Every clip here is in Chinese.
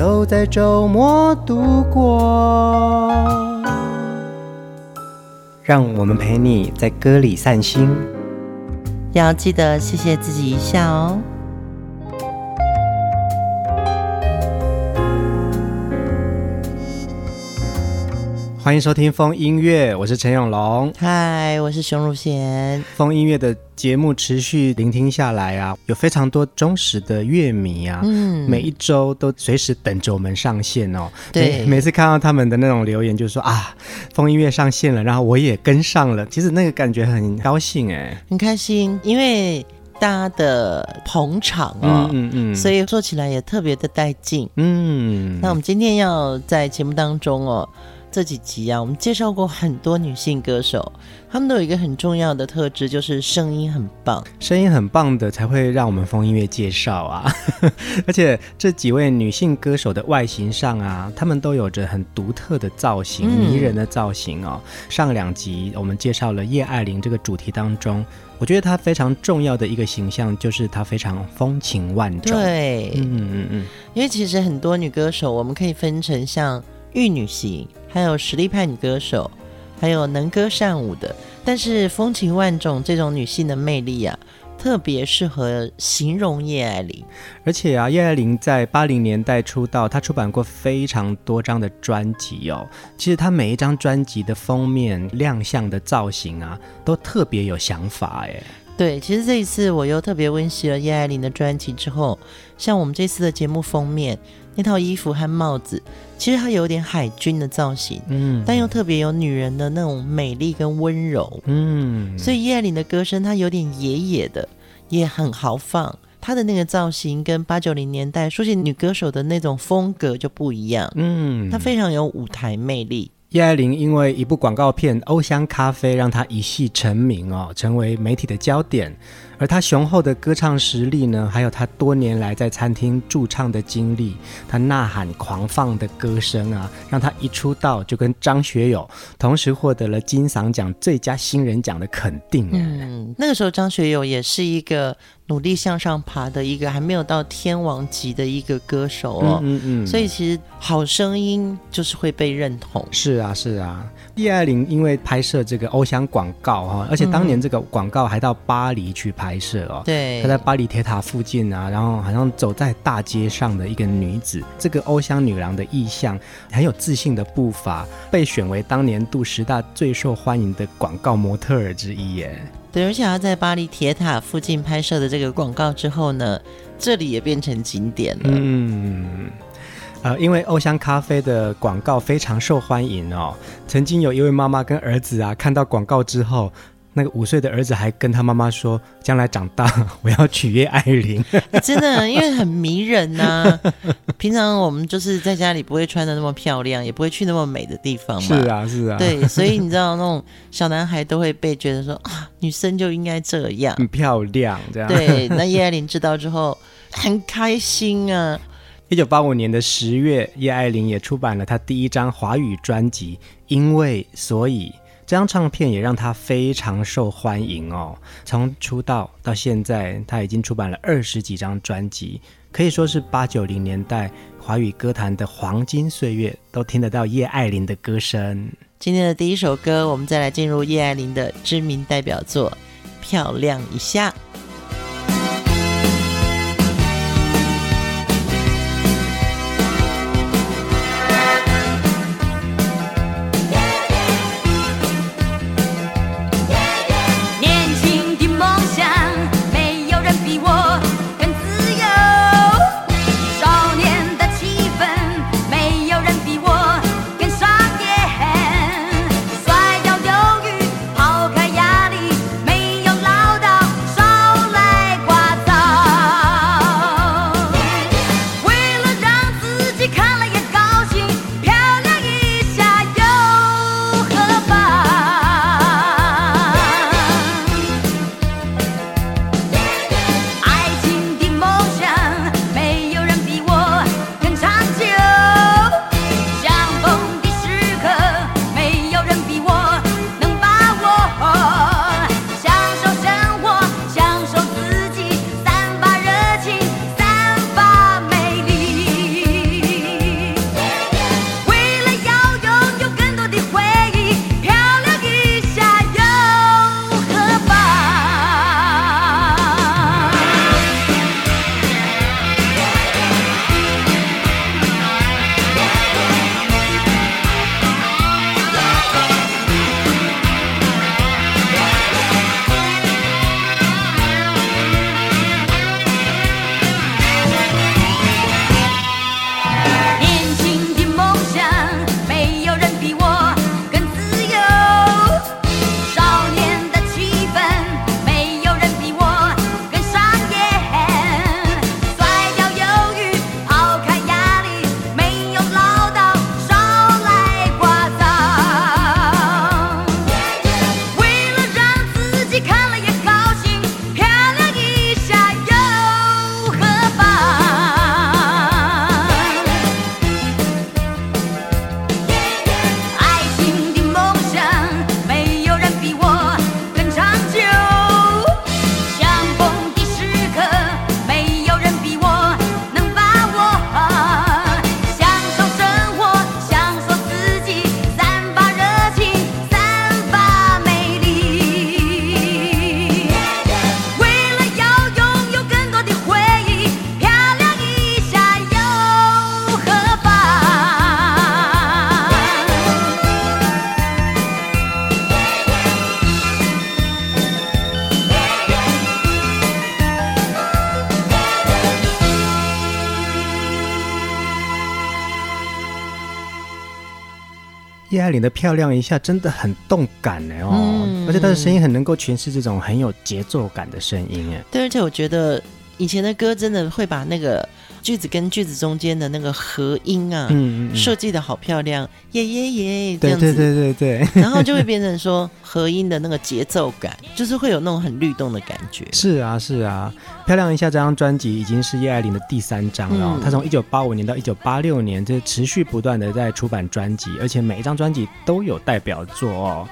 都在周末度过，让我们陪你在歌里散心，要记得谢谢自己一下哦。欢迎收听风音乐，我是陈永龙。嗨，我是熊汝贤。风音乐的节目持续聆听下来啊，有非常多忠实的乐迷啊，嗯，每一周都随时等着我们上线哦。对，每次看到他们的那种留言，就是说啊，风音乐上线了，然后我也跟上了，其实那个感觉很高兴哎，很开心，因为大家的捧场哦，嗯嗯，嗯，所以做起来也特别的带劲。嗯，那我们今天要在节目当中哦。这几集啊，我们介绍过很多女性歌手，她们都有一个很重要的特质，就是声音很棒。声音很棒的才会让我们风音乐介绍啊！而且这几位女性歌手的外形上啊，她们都有着很独特的造型，嗯、迷人的造型哦。上两集我们介绍了叶爱玲这个主题当中，我觉得她非常重要的一个形象就是她非常风情万种。对，嗯嗯嗯，因为其实很多女歌手，我们可以分成像玉女型。还有实力派女歌手，还有能歌善舞的，但是风情万种这种女性的魅力啊，特别适合形容叶爱玲。而且啊，叶爱玲在八零年代出道，她出版过非常多张的专辑哦。其实她每一张专辑的封面亮相的造型啊，都特别有想法哎。对，其实这一次我又特别温习了叶爱玲的专辑之后，像我们这次的节目封面。那套衣服和帽子，其实它有点海军的造型，嗯，但又特别有女人的那种美丽跟温柔，嗯，所以叶爱玲的歌声它有点野野的，也很豪放，她的那个造型跟八九零年代说起女歌手的那种风格就不一样，嗯，她非常有舞台魅力。叶爱玲因为一部广告片《欧香咖啡》让她一夕成名哦，成为媒体的焦点。而他雄厚的歌唱实力呢，还有他多年来在餐厅驻唱的经历，他呐喊狂放的歌声啊，让他一出道就跟张学友同时获得了金嗓奖最佳新人奖的肯定。嗯，那个时候张学友也是一个努力向上爬的一个还没有到天王级的一个歌手哦。嗯嗯，嗯。所以其实好声音就是会被认同。是啊，是啊。叶爱玲因为拍摄这个欧香广告哈，而且当年这个广告还到巴黎去拍摄哦。对，她在巴黎铁塔附近啊，然后好像走在大街上的一个女子，这个欧香女郎的意象，很有自信的步伐，被选为当年度十大最受欢迎的广告模特儿之一耶。对，而且她在巴黎铁塔附近拍摄的这个广告之后呢，这里也变成景点了。嗯。呃，因为欧香咖啡的广告非常受欢迎哦，曾经有一位妈妈跟儿子啊看到广告之后，那个五岁的儿子还跟他妈妈说，将来长大我要娶叶爱玲。真的，因为很迷人呐、啊。平常我们就是在家里不会穿的那么漂亮，也不会去那么美的地方嘛。是啊，是啊。对，所以你知道那种小男孩都会被觉得说啊，女生就应该这样，很漂亮这样。对，那叶爱玲知道之后很开心啊。一九八五年的十月，叶爱玲也出版了她第一张华语专辑《因为所以》，这张唱片也让她非常受欢迎哦。从出道到现在，她已经出版了二十几张专辑，可以说是八九零年代华语歌坛的黄金岁月，都听得到叶爱玲的歌声。今天的第一首歌，我们再来进入叶爱玲的知名代表作《漂亮一下》。叶爱玲的漂亮一下真的很动感呢哦，嗯、而且她的声音很能够诠释这种很有节奏感的声音哎。对，而且我觉得以前的歌真的会把那个。句子跟句子中间的那个合音啊，嗯嗯，设计的好漂亮，耶耶耶，这样子，对对对对。对，然后就会变成说合音的那个节奏感，就是会有那种很律动的感觉。是啊是啊，漂亮一下这张专辑已经是叶爱玲的第三张了，她从一九八五年到一九八六年，这持续不断的在出版专辑，而且每一张专辑都有代表作哦。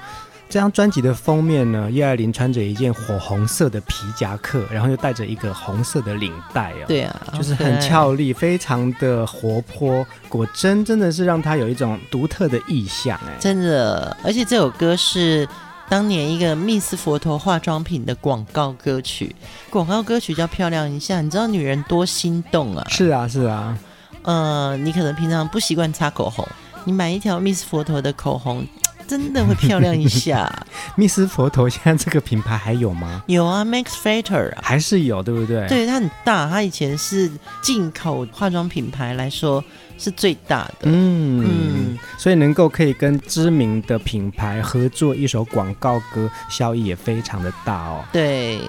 这张专辑的封面呢，叶爱玲穿着一件火红色的皮夹克，然后又带着一个红色的领带哦。对啊，就是很俏丽，非常的活泼。果真真的是让她有一种独特的意象哎，真的。而且这首歌是当年一个密斯佛陀化妆品的广告歌曲，广告歌曲叫《漂亮一下》，你知道女人多心动啊？是啊，是啊。呃，你可能平常不习惯擦口红，你买一条密斯佛陀的口红。真的会漂亮一下。密斯佛头现在这个品牌还有吗？有啊，Max Factor 啊，还是有，对不对？对，它很大，它以前是进口化妆品牌来说是最大的。嗯嗯，所以能够可以跟知名的品牌合作一首广告歌，效益也非常的大哦。对，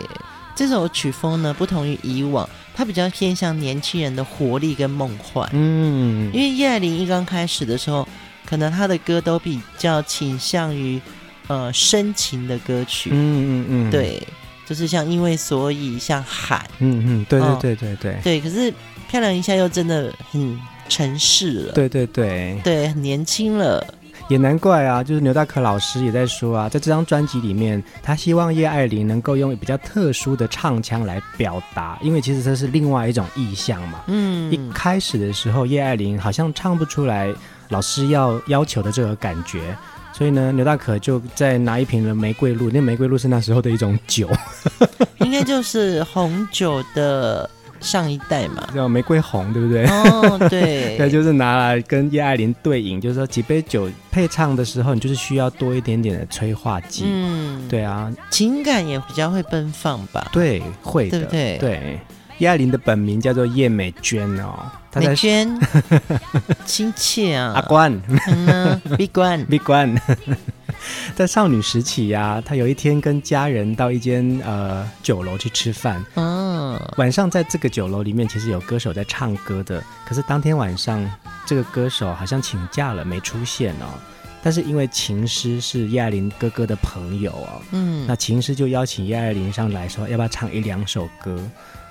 这首曲风呢，不同于以往，它比较偏向年轻人的活力跟梦幻。嗯，因为叶爱玲一刚开始的时候。可能他的歌都比较倾向于，呃，深情的歌曲。嗯嗯嗯，对，就是像因为所以像喊。嗯嗯，对对对对对。对，可是漂亮一下又真的很城市了。对对对。对，很年轻了。也难怪啊，就是牛大可老师也在说啊，在这张专辑里面，他希望叶爱玲能够用比较特殊的唱腔来表达，因为其实这是另外一种意象嘛。嗯。一开始的时候，叶爱玲好像唱不出来。老师要要求的这个感觉，所以呢，牛大可就在拿一瓶的玫瑰露，那玫瑰露是那时候的一种酒，应该就是红酒的上一代嘛，叫玫瑰红，对不对？哦，对，那就是拿来跟叶爱玲对饮，就是说几杯酒配唱的时候，你就是需要多一点点的催化剂，嗯，对啊，情感也比较会奔放吧？对，会的，对不对？对。叶爱玲的本名叫做叶美娟哦，美娟，亲切啊，阿关，嗯，Big One，Big One，在少女时期呀、啊，她有一天跟家人到一间呃酒楼去吃饭，嗯、哦，晚上在这个酒楼里面其实有歌手在唱歌的，可是当天晚上这个歌手好像请假了没出现哦，但是因为琴师是叶爱玲哥哥的朋友哦，嗯，那琴师就邀请叶爱玲上来说要不要唱一两首歌。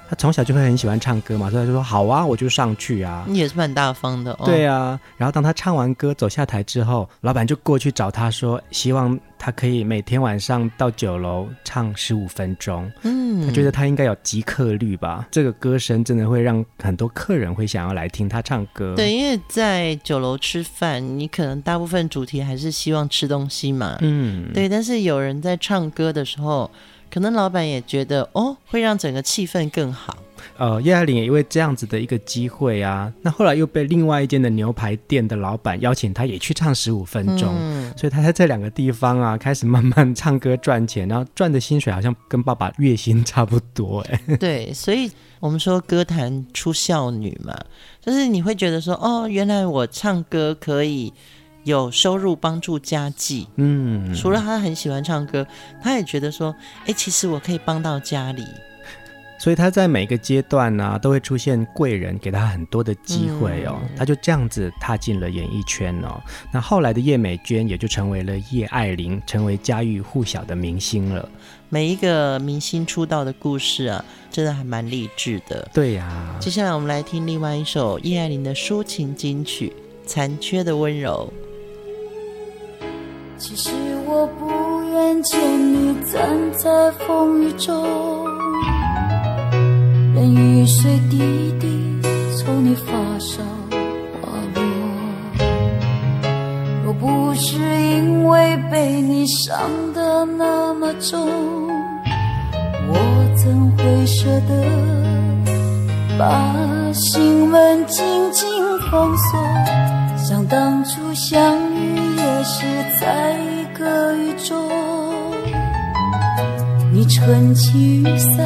他从小就会很喜欢唱歌嘛，所以他就说好啊，我就上去啊。你也是蛮大方的哦。对啊，然后当他唱完歌走下台之后，老板就过去找他说，希望他可以每天晚上到酒楼唱十五分钟。嗯，他觉得他应该有即刻率吧，这个歌声真的会让很多客人会想要来听他唱歌。对，因为在酒楼吃饭，你可能大部分主题还是希望吃东西嘛。嗯，对，但是有人在唱歌的时候。可能老板也觉得哦，会让整个气氛更好。呃，叶爱玲也因为这样子的一个机会啊，那后来又被另外一间的牛排店的老板邀请，他也去唱十五分钟。嗯，所以他在这两个地方啊，开始慢慢唱歌赚钱，然后赚的薪水好像跟爸爸月薪差不多哎。对，所以我们说歌坛出孝女嘛，就是你会觉得说哦，原来我唱歌可以。有收入帮助家计，嗯，除了他很喜欢唱歌，他也觉得说，哎，其实我可以帮到家里，所以他在每个阶段呢、啊，都会出现贵人，给他很多的机会哦，嗯、他就这样子踏进了演艺圈哦。那后来的叶美娟也就成为了叶爱玲，成为家喻户晓的明星了。每一个明星出道的故事啊，真的还蛮励志的。对呀、啊，接下来我们来听另外一首叶爱玲的抒情金曲《残缺的温柔》。其实我不愿见你站在风雨中，任雨水滴滴从你发梢滑落。若不是因为被你伤得那么重，我怎会舍得把心门紧紧封锁？想当初相遇。还是在一个雨中，你撑起雨伞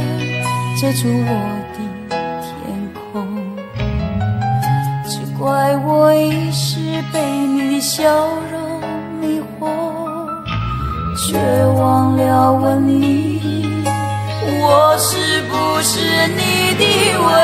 遮住我的天空，只怪我一时被你笑容迷惑却忘了问你，我是不是你的唯？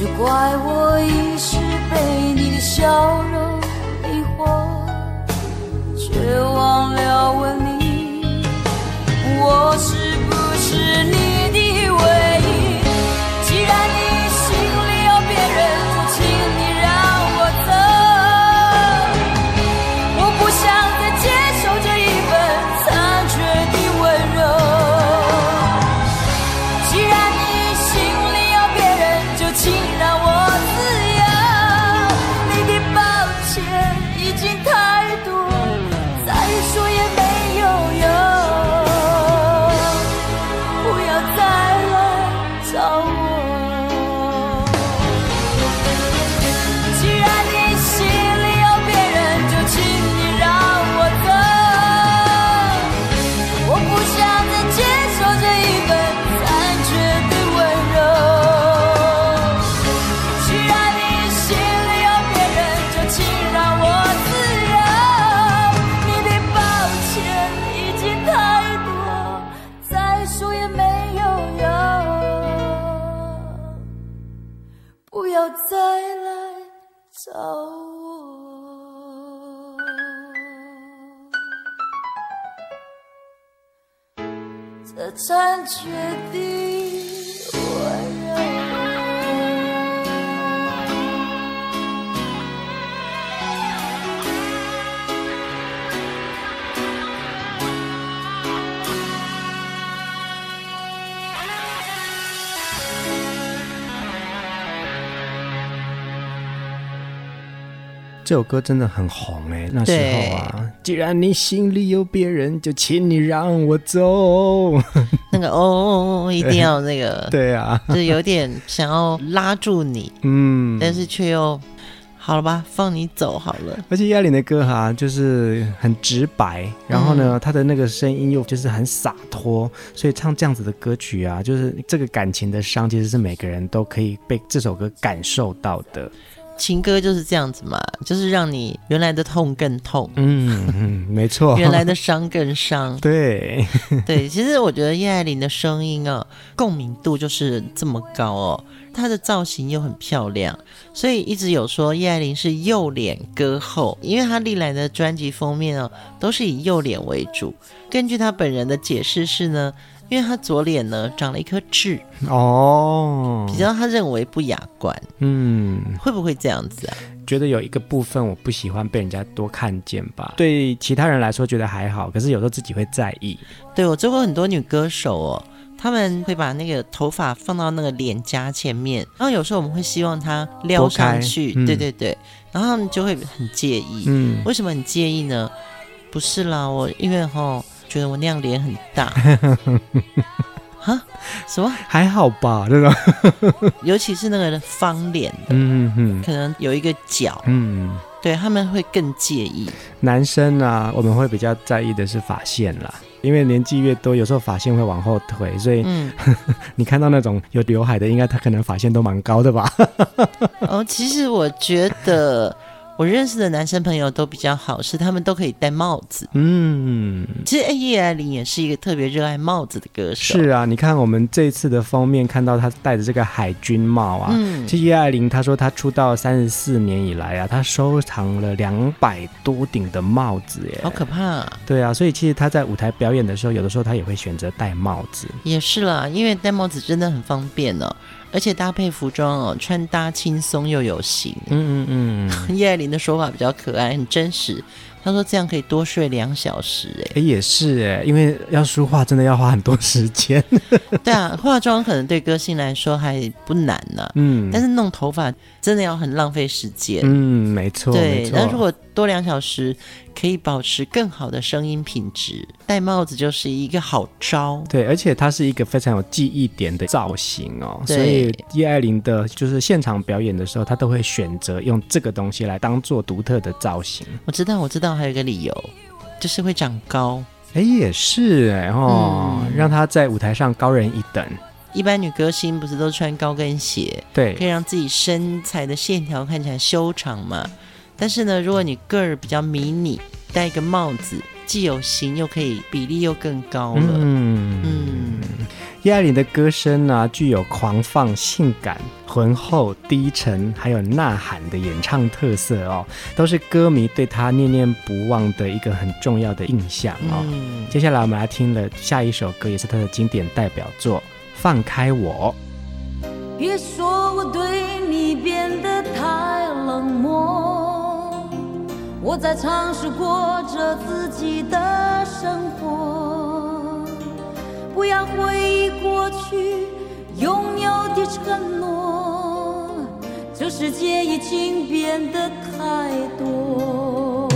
只怪我一时被你的笑容这首歌真的很红哎，那时候啊，既然你心里有别人，就请你让我走。那个哦哦哦，一定要那个，对啊，就是有点想要拉住你，嗯，但是却又好了吧，放你走好了。而且叶爱玲的歌哈、啊，就是很直白，然后呢，她、嗯、的那个声音又就是很洒脱，所以唱这样子的歌曲啊，就是这个感情的伤，其实是每个人都可以被这首歌感受到的。情歌就是这样子嘛，就是让你原来的痛更痛，嗯嗯，没错，原来的伤更伤，对 对。其实我觉得叶爱玲的声音啊，共鸣度就是这么高哦，她的造型又很漂亮，所以一直有说叶爱玲是右脸歌后，因为她历来的专辑封面哦，都是以右脸为主。根据她本人的解释是呢。因为他左脸呢长了一颗痣哦，比较他认为不雅观，嗯，会不会这样子啊？觉得有一个部分我不喜欢被人家多看见吧。对其他人来说觉得还好，可是有时候自己会在意。对，我追过很多女歌手哦，他们会把那个头发放到那个脸颊前面，然后有时候我们会希望它撩上去，嗯、对对对，然后他们就会很介意。嗯，为什么很介意呢？不是啦，我因为哈。觉得我那样脸很大，哈？什么？还好吧，这种，尤其是那个方脸的，嗯嗯，可能有一个角，嗯，对他们会更介意。男生啊，我们会比较在意的是发线啦，因为年纪越多，有时候发线会往后退，所以，嗯，你看到那种有刘海的，应该他可能发线都蛮高的吧？哦，其实我觉得。我认识的男生朋友都比较好，是他们都可以戴帽子。嗯，其实叶爱玲也是一个特别热爱帽子的歌手。是啊，你看我们这次的封面看到他戴着这个海军帽啊。嗯，其实叶爱玲她说她出道三十四年以来啊，她收藏了两百多顶的帽子耶，好可怕啊。对啊，所以其实她在舞台表演的时候，有的时候她也会选择戴帽子。也是啦，因为戴帽子真的很方便哦。而且搭配服装哦，穿搭轻松又有型。嗯嗯嗯，叶爱玲的说法比较可爱，很真实。她说这样可以多睡两小时，哎，哎也是哎，因为要梳化真的要花很多时间。对啊，化妆可能对歌星来说还不难呢。嗯，但是弄头发真的要很浪费时间。嗯，没错。对，那如果多两小时可以保持更好的声音品质，戴帽子就是一个好招。对，而且它是一个非常有记忆点的造型哦，所以叶爱玲的就是现场表演的时候，她都会选择用这个东西来当做独特的造型。我知道，我知道。还有一个理由，就是会长高。哎，也是哎哦，嗯、让她在舞台上高人一等。一般女歌星不是都穿高跟鞋，对，可以让自己身材的线条看起来修长嘛。但是呢，如果你个儿比较迷你，戴一个帽子，既有型又可以比例又更高了。嗯嗯。叶爱玲的歌声呢、啊，具有狂放、性感、浑厚、低沉，还有呐喊的演唱特色哦，都是歌迷对她念念不忘的一个很重要的印象哦。嗯、接下来我们来听了下一首歌，也是她的经典代表作《放开我》。别说我对你变得太冷漠，我在尝试过着自己的生活。不要回忆过去拥有的承诺，这世界已经变得太多。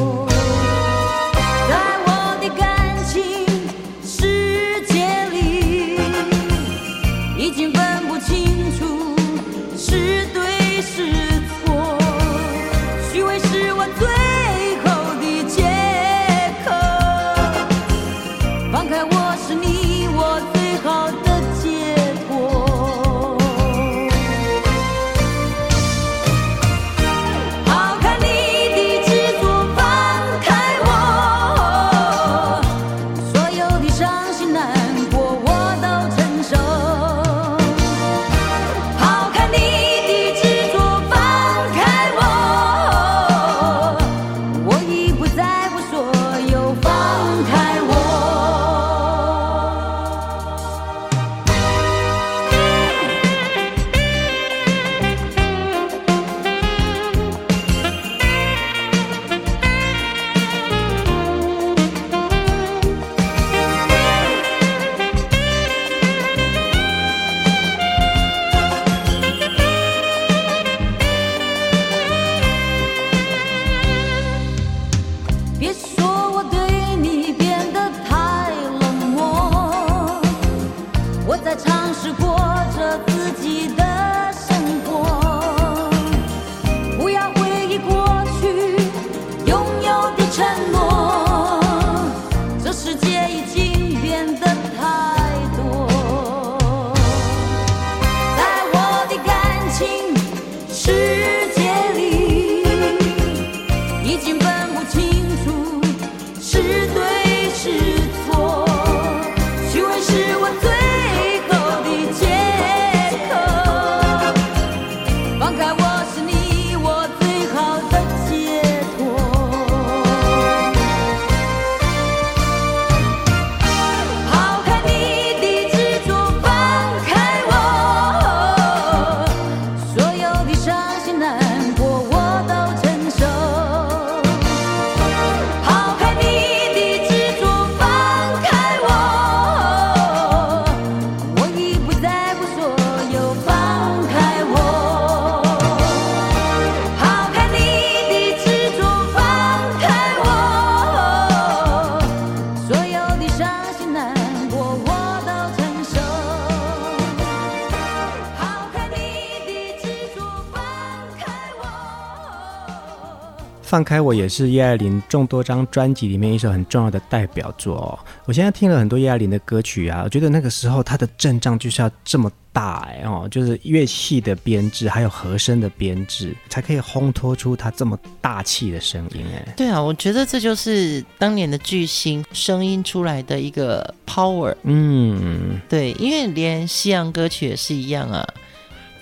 放开我也是叶爱玲众多张专辑里面一首很重要的代表作哦。我现在听了很多叶爱玲的歌曲啊，我觉得那个时候她的阵仗就是要这么大哎哦，就是乐器的编制还有和声的编制，才可以烘托出她这么大气的声音哎。对啊，我觉得这就是当年的巨星声音出来的一个 power。嗯，对，因为连西洋歌曲也是一样啊。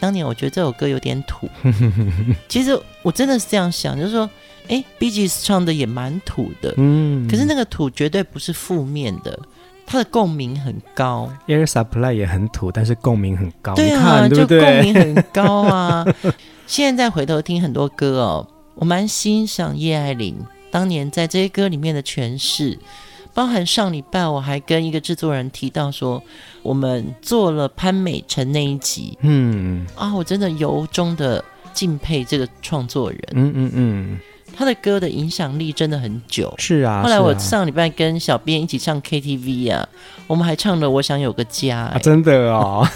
当年我觉得这首歌有点土，其实我真的是这样想，就是说，哎，Bee Gees 唱的也蛮土的，嗯，可是那个土绝对不是负面的，它的共鸣很高。Air Supply 也很土，但是共鸣很高，对啊，对对就共鸣很高啊。现在回头听很多歌哦，我蛮欣赏叶爱玲当年在这些歌里面的诠释。包含上礼拜我还跟一个制作人提到说，我们做了潘美辰那一集，嗯啊，我真的由衷的敬佩这个创作人，嗯嗯嗯，他的歌的影响力真的很久，是啊。后来我上礼拜跟小编一起唱 KTV 啊，我们还唱了《我想有个家》欸，啊，真的哦。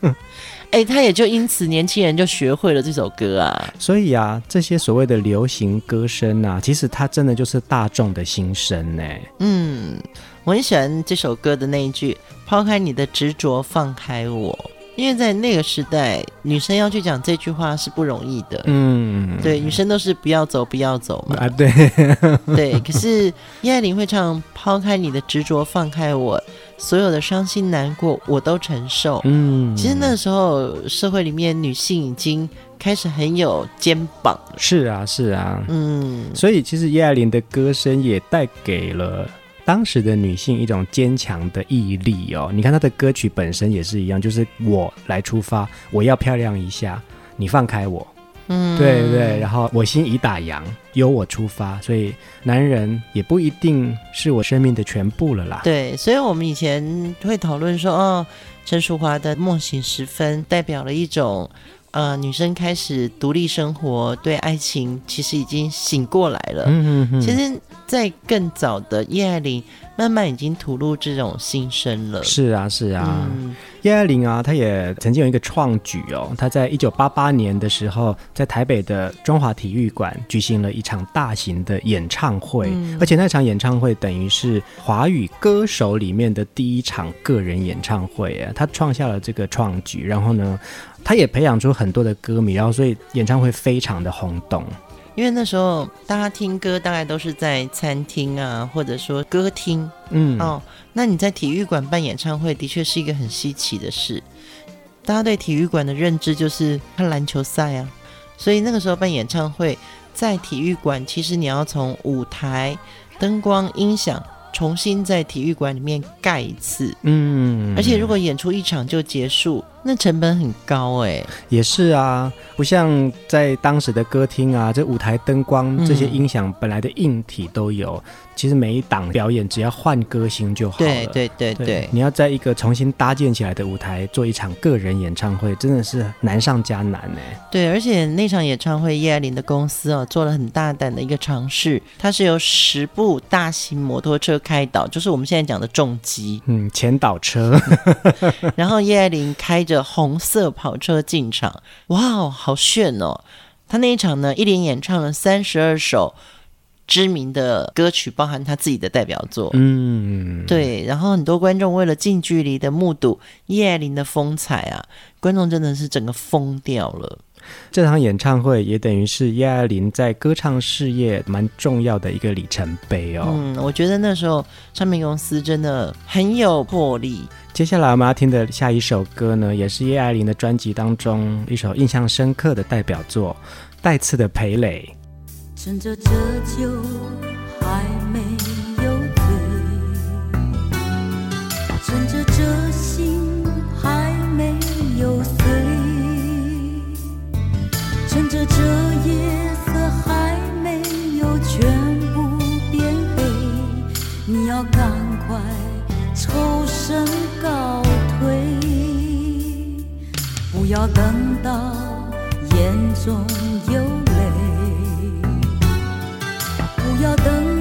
哎，他也就因此年轻人就学会了这首歌啊。所以啊，这些所谓的流行歌声啊，其实它真的就是大众的心声呢。嗯，我很喜欢这首歌的那一句：“抛开你的执着，放开我。”因为在那个时代，女生要去讲这句话是不容易的。嗯，对，女生都是不要走，不要走嘛。啊，对，对。可是叶爱玲会唱：“抛开你的执着，放开我，所有的伤心难过我都承受。”嗯，其实那时候社会里面女性已经开始很有肩膀了。是啊，是啊。嗯，所以其实叶爱玲的歌声也带给了。当时的女性一种坚强的毅力哦，你看她的歌曲本身也是一样，就是我来出发，我要漂亮一下，你放开我，嗯，对对，然后我心已打烊，由我出发，所以男人也不一定是我生命的全部了啦。对，所以我们以前会讨论说，哦，陈淑华的《梦醒时分》代表了一种。呃，女生开始独立生活，对爱情其实已经醒过来了。嗯嗯嗯，其实，在更早的叶爱玲，慢慢已经吐露这种心声了。是啊，是啊。嗯叶爱玲啊，她也曾经有一个创举哦。她在一九八八年的时候，在台北的中华体育馆举行了一场大型的演唱会，嗯、而且那场演唱会等于是华语歌手里面的第一场个人演唱会啊。她创下了这个创举，然后呢，她也培养出很多的歌迷，然后所以演唱会非常的轰动。因为那时候大家听歌大概都是在餐厅啊，或者说歌厅，嗯哦，那你在体育馆办演唱会的确是一个很稀奇的事。大家对体育馆的认知就是看篮球赛啊，所以那个时候办演唱会在体育馆，其实你要从舞台、灯光、音响。重新在体育馆里面盖一次，嗯，而且如果演出一场就结束，那成本很高哎。也是啊，不像在当时的歌厅啊，这舞台灯光这些音响本来的硬体都有。嗯其实每一档表演只要换歌星就好了。对对对对，对，你要在一个重新搭建起来的舞台做一场个人演唱会，真的是难上加难呢。对，而且那场演唱会，叶爱玲的公司哦做了很大胆的一个尝试，它是由十部大型摩托车开导，就是我们现在讲的重机，嗯，前导车。然后叶爱玲开着红色跑车进场，哇哦，好炫哦！他那一场呢，一连演唱了三十二首。知名的歌曲包含他自己的代表作，嗯，对，然后很多观众为了近距离的目睹叶爱玲的风采啊，观众真的是整个疯掉了。这场演唱会也等于是叶爱玲在歌唱事业蛮重要的一个里程碑哦。嗯，我觉得那时候唱片公司真的很有魄力。接下来我们要听的下一首歌呢，也是叶爱玲的专辑当中一首印象深刻的代表作，《带刺的蓓蕾》。趁着这酒抽身告退，不要等到眼中有泪。不要等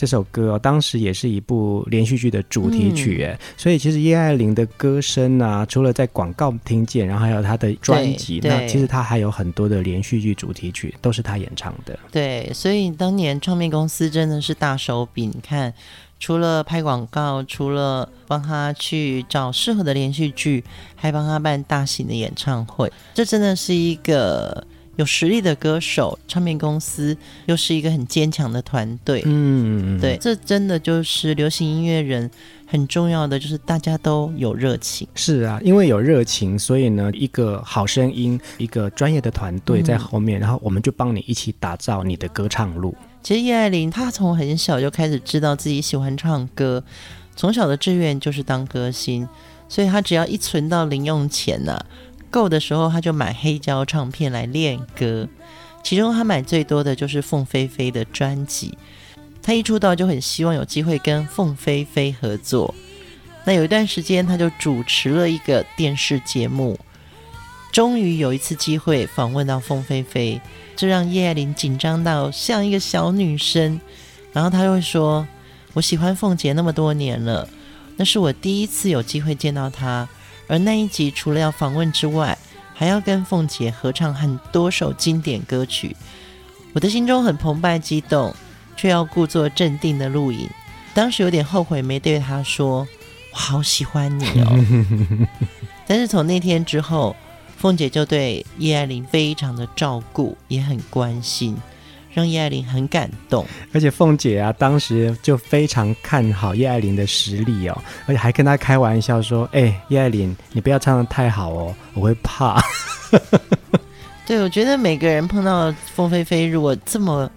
这首歌哦，当时也是一部连续剧的主题曲，哎、嗯，所以其实叶爱玲的歌声啊，除了在广告听见，然后还有她的专辑，那其实她还有很多的连续剧主题曲都是她演唱的。对，所以当年唱片公司真的是大手笔，你看，除了拍广告，除了帮他去找适合的连续剧，还帮他办大型的演唱会，这真的是一个。有实力的歌手，唱片公司又是一个很坚强的团队。嗯，对，这真的就是流行音乐人很重要的，就是大家都有热情。是啊，因为有热情，所以呢，一个好声音，一个专业的团队在后面，嗯，然后我们就帮你一起打造你的歌唱路。其实叶爱玲她从很小就开始知道自己喜欢唱歌，从小的志愿就是当歌星，所以她只要一存到零用钱呢，啊。够的时候，他就买黑胶唱片来练歌。其中他买最多的就是凤飞飞的专辑。他一出道就很希望有机会跟凤飞飞合作。那有一段时间，他就主持了一个电视节目。终于有一次机会访问到凤飞飞，这让叶爱玲紧张到像一个小女生。然后他又说：“我喜欢凤姐那么多年了，那是我第一次有机会见到她。”而那一集除了要访问之外，还要跟凤姐合唱很多首经典歌曲，我的心中很澎湃激动，却要故作镇定的录影。当时有点后悔没对她说“我好喜欢你哦”，但是从那天之后，凤姐就对叶爱玲非常的照顾，也很关心。让叶爱玲很感动，而且凤姐啊，当时就非常看好叶爱玲的实力哦，而且还跟她开玩笑说：“哎、欸，叶爱玲，你不要唱的太好哦，我会怕。”对，我觉得每个人碰到凤飞飞，如果这么。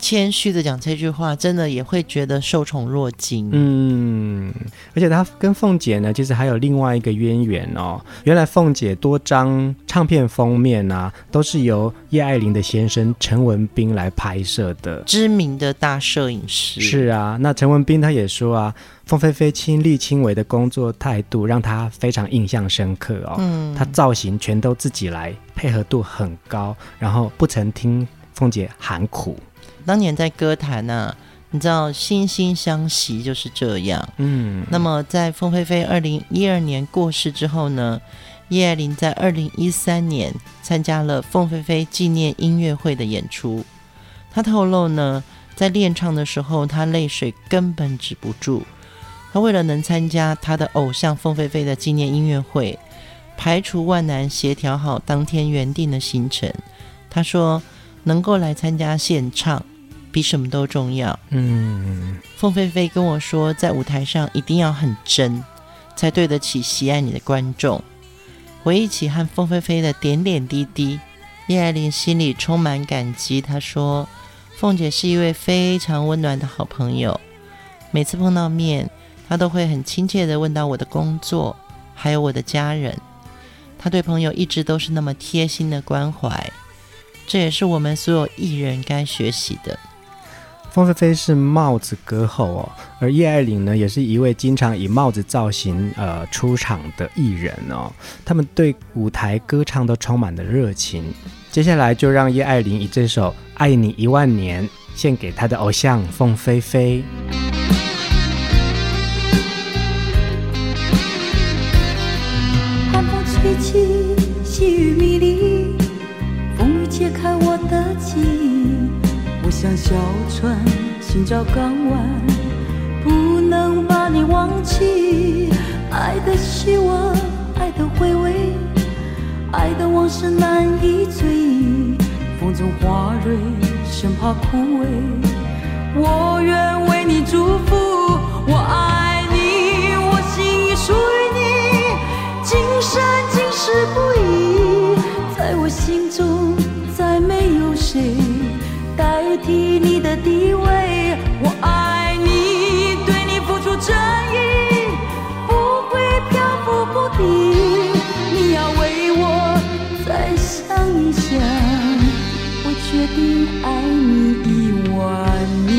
谦虚的讲这句话，真的也会觉得受宠若惊。嗯，而且他跟凤姐呢，其实还有另外一个渊源哦。原来凤姐多张唱片封面啊，都是由叶爱玲的先生陈文斌来拍摄的，知名的大摄影师。是啊，那陈文斌他也说啊，凤飞飞亲力亲为的工作态度让他非常印象深刻哦。嗯，他造型全都自己来，配合度很高，然后不曾听凤姐喊苦。当年在歌坛呢、啊，你知道惺惺相惜就是这样。嗯，那么在凤飞飞二零一二年过世之后呢，叶爱玲在二零一三年参加了凤飞飞纪念音乐会的演出。她透露呢，在练唱的时候，她泪水根本止不住。她为了能参加她的偶像凤飞飞的纪念音乐会，排除万难协调好当天原定的行程。她说能够来参加现唱，比什么都重要。嗯，凤飞飞跟我说，在舞台上一定要很真，才对得起喜爱你的观众。回忆起和凤飞飞的点点滴滴，叶爱玲心里充满感激。她说：“凤姐是一位非常温暖的好朋友，每次碰到面，她都会很亲切地问到我的工作，还有我的家人。她对朋友一直都是那么贴心的关怀，这也是我们所有艺人该学习的。”凤飞飞是帽子歌后哦，而叶爱玲呢，也是一位经常以帽子造型呃出场的艺人哦。他们对舞台歌唱都充满了热情。接下来就让叶爱玲以这首《爱你一万年》献给她的偶像凤飞飞。寒风吹起，细雨迷离，风雨揭开我的记忆。像小船寻找港湾，不能把你忘记。爱的希望，爱的回味，爱的往事难以追忆。风中花蕊，生怕枯萎。我愿爱你一万年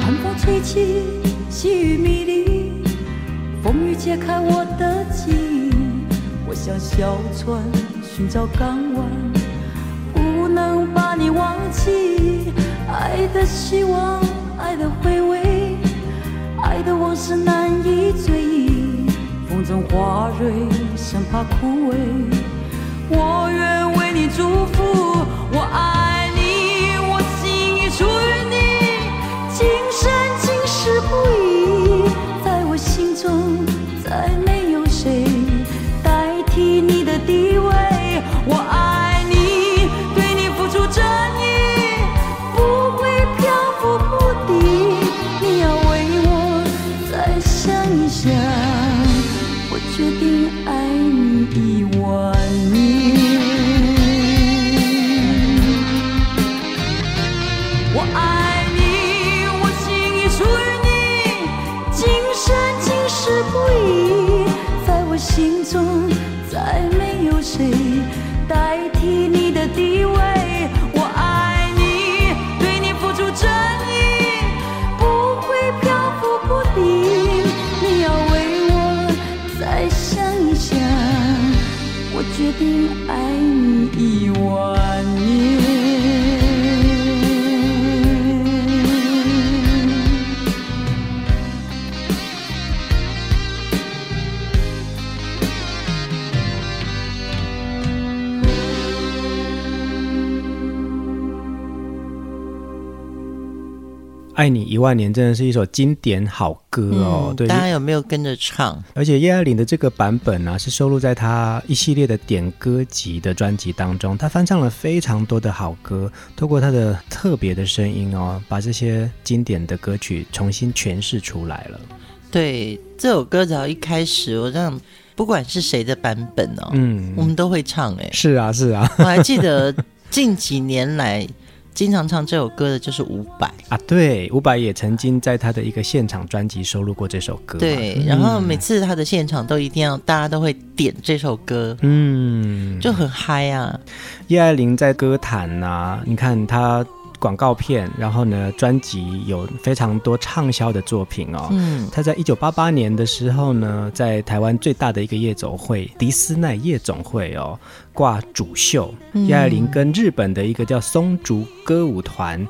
寒风吹起细雨迷离风雨揭开我的记忆我像小船寻找港湾不能把你忘记爱的希望爱的回味。爱的往事难以追忆。风中花蕊，生怕枯萎。我愿为你祝福，我爱爱你一万年真的是一首经典好歌哦，嗯、对，大家有没有跟着唱？而且叶爱玲的这个版本呢、啊，是收录在她一系列的点歌集的专辑当中。她翻唱了非常多的好歌，透过她的特别的声音哦，把这些经典的歌曲重新诠释出来了。对，这首歌只要一开始，我让不管是谁的版本哦，嗯，我们都会唱哎。是啊，是啊，我还记得近几年来。经常唱这首歌的就是伍佰啊，对，伍佰也曾经在他的一个现场专辑收录过这首歌。对，嗯、然后每次他的现场都一定要大家都会点这首歌，嗯，就很嗨啊。叶爱玲在歌坛呐、啊，你看她。广告片，然后呢，专辑有非常多畅销的作品哦。嗯，他在一九八八年的时候呢，在台湾最大的一个夜总会——迪斯奈夜总会哦，挂主秀。叶爱玲跟日本的一个叫松竹歌舞团，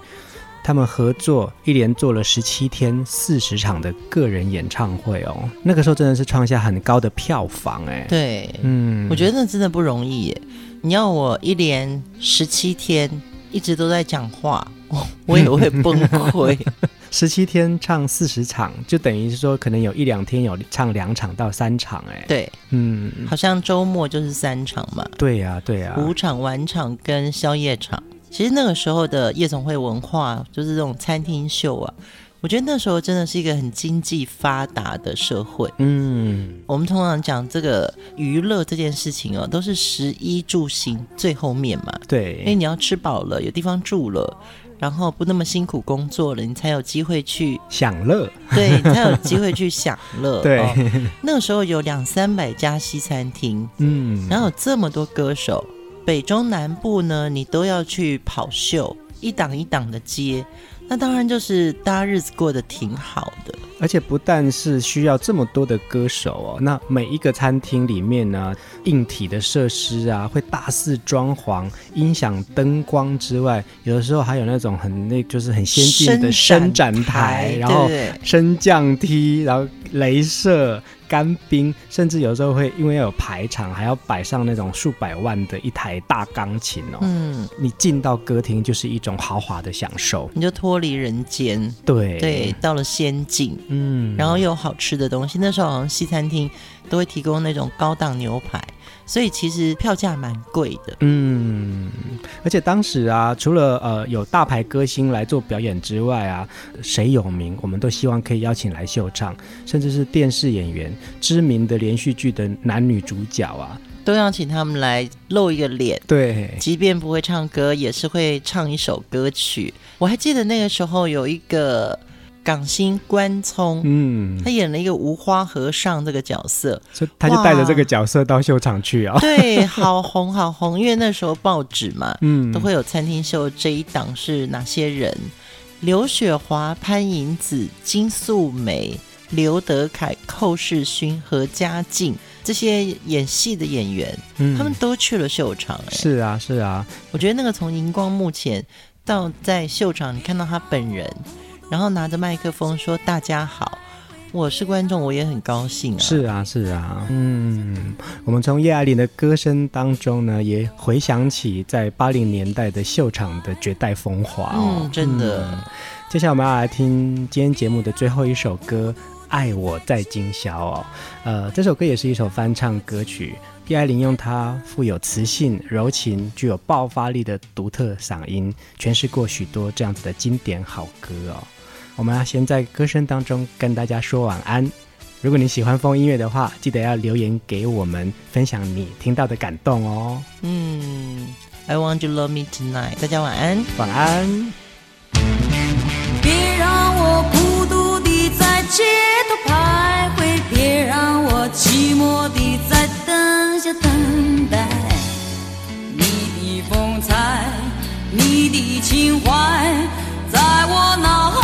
他们合作，一连做了十七天四十场的个人演唱会哦。那个时候真的是创下很高的票房哎。对，嗯，我觉得那真的不容易耶。你要我一连十七天一直都在讲话，我我也会崩溃。十七天唱四十场，就等于是说，可能有一两天有唱两场到三场，哎，对，嗯，好像周末就是三场嘛。对呀、啊，对呀、啊，午场、晚场跟宵夜场。其实那个时候的夜总会文化，就是这种餐厅秀啊，我觉得那时候真的是一个很经济发达的社会。嗯，我们通常讲这个娱乐这件事情哦，都是食衣住行最后面嘛。对，因为你要吃饱了，有地方住了。然后不那么辛苦工作了，你才有机会去享乐。对，你才有机会去享乐。对、哦，那个时候有两三百家西餐厅，嗯，然后有这么多歌手，北中南部呢，你都要去跑秀，一档一档的接。那当然就是大家日子过得挺好的，而且不但是需要这么多的歌手哦，那每一个餐厅里面呢，硬体的设施啊，会大肆装潢，音响、灯光之外，有的时候还有那种很那就是很先进的伸展台，然后升降梯，然后镭射。干冰，甚至有时候会因为要有排场，还要摆上那种数百万的一台大钢琴哦。嗯，你进到歌厅就是一种豪华的享受，你就脱离人间。对对，到了仙境。嗯，然后又有好吃的东西。那时候好像西餐厅都会提供那种高档牛排。所以其实票价蛮贵的，嗯，而且当时啊，除了呃有大牌歌星来做表演之外啊，谁有名，我们都希望可以邀请来秀唱，甚至是电视演员、知名的连续剧的男女主角啊，都要请他们来露一个脸。对，即便不会唱歌，也是会唱一首歌曲。我还记得那个时候有一个。港星关聪，嗯，他演了一个无花和尚这个角色，所以他就带着这个角色到秀场去啊。对，好红好红，因为那时候报纸嘛，嗯，都会有餐厅秀这一档是哪些人？刘雪华、潘迎紫、金素梅、刘德凯、寇世勋、何家劲这些演戏的演员，嗯，他们都去了秀场。哎，是啊，是啊，我觉得那个从荧光幕前到在秀场，你看到他本人。然后拿着麦克风说：“大家好，我是观众，我也很高兴啊。”是啊，是啊，嗯，我们从叶爱玲的歌声当中呢，也回想起在八零年代的秀场的绝代风华哦，嗯，真的。嗯，接下来我们要来听今天节目的最后一首歌《爱我在今宵》哦，呃，这首歌也是一首翻唱歌曲。叶爱玲用她富有磁性、柔情、具有爆发力的独特嗓音，诠释过许多这样子的经典好歌哦。我们要先在歌声当中跟大家说晚安。如果你喜欢风音乐的话，记得要留言给我们，分享你听到的感动哦。嗯，I want you love me tonight。大家晚安，晚安。别让我孤独地在街头徘徊，别让我寂寞地在灯下等待。你的风采，你的情怀，在我脑海。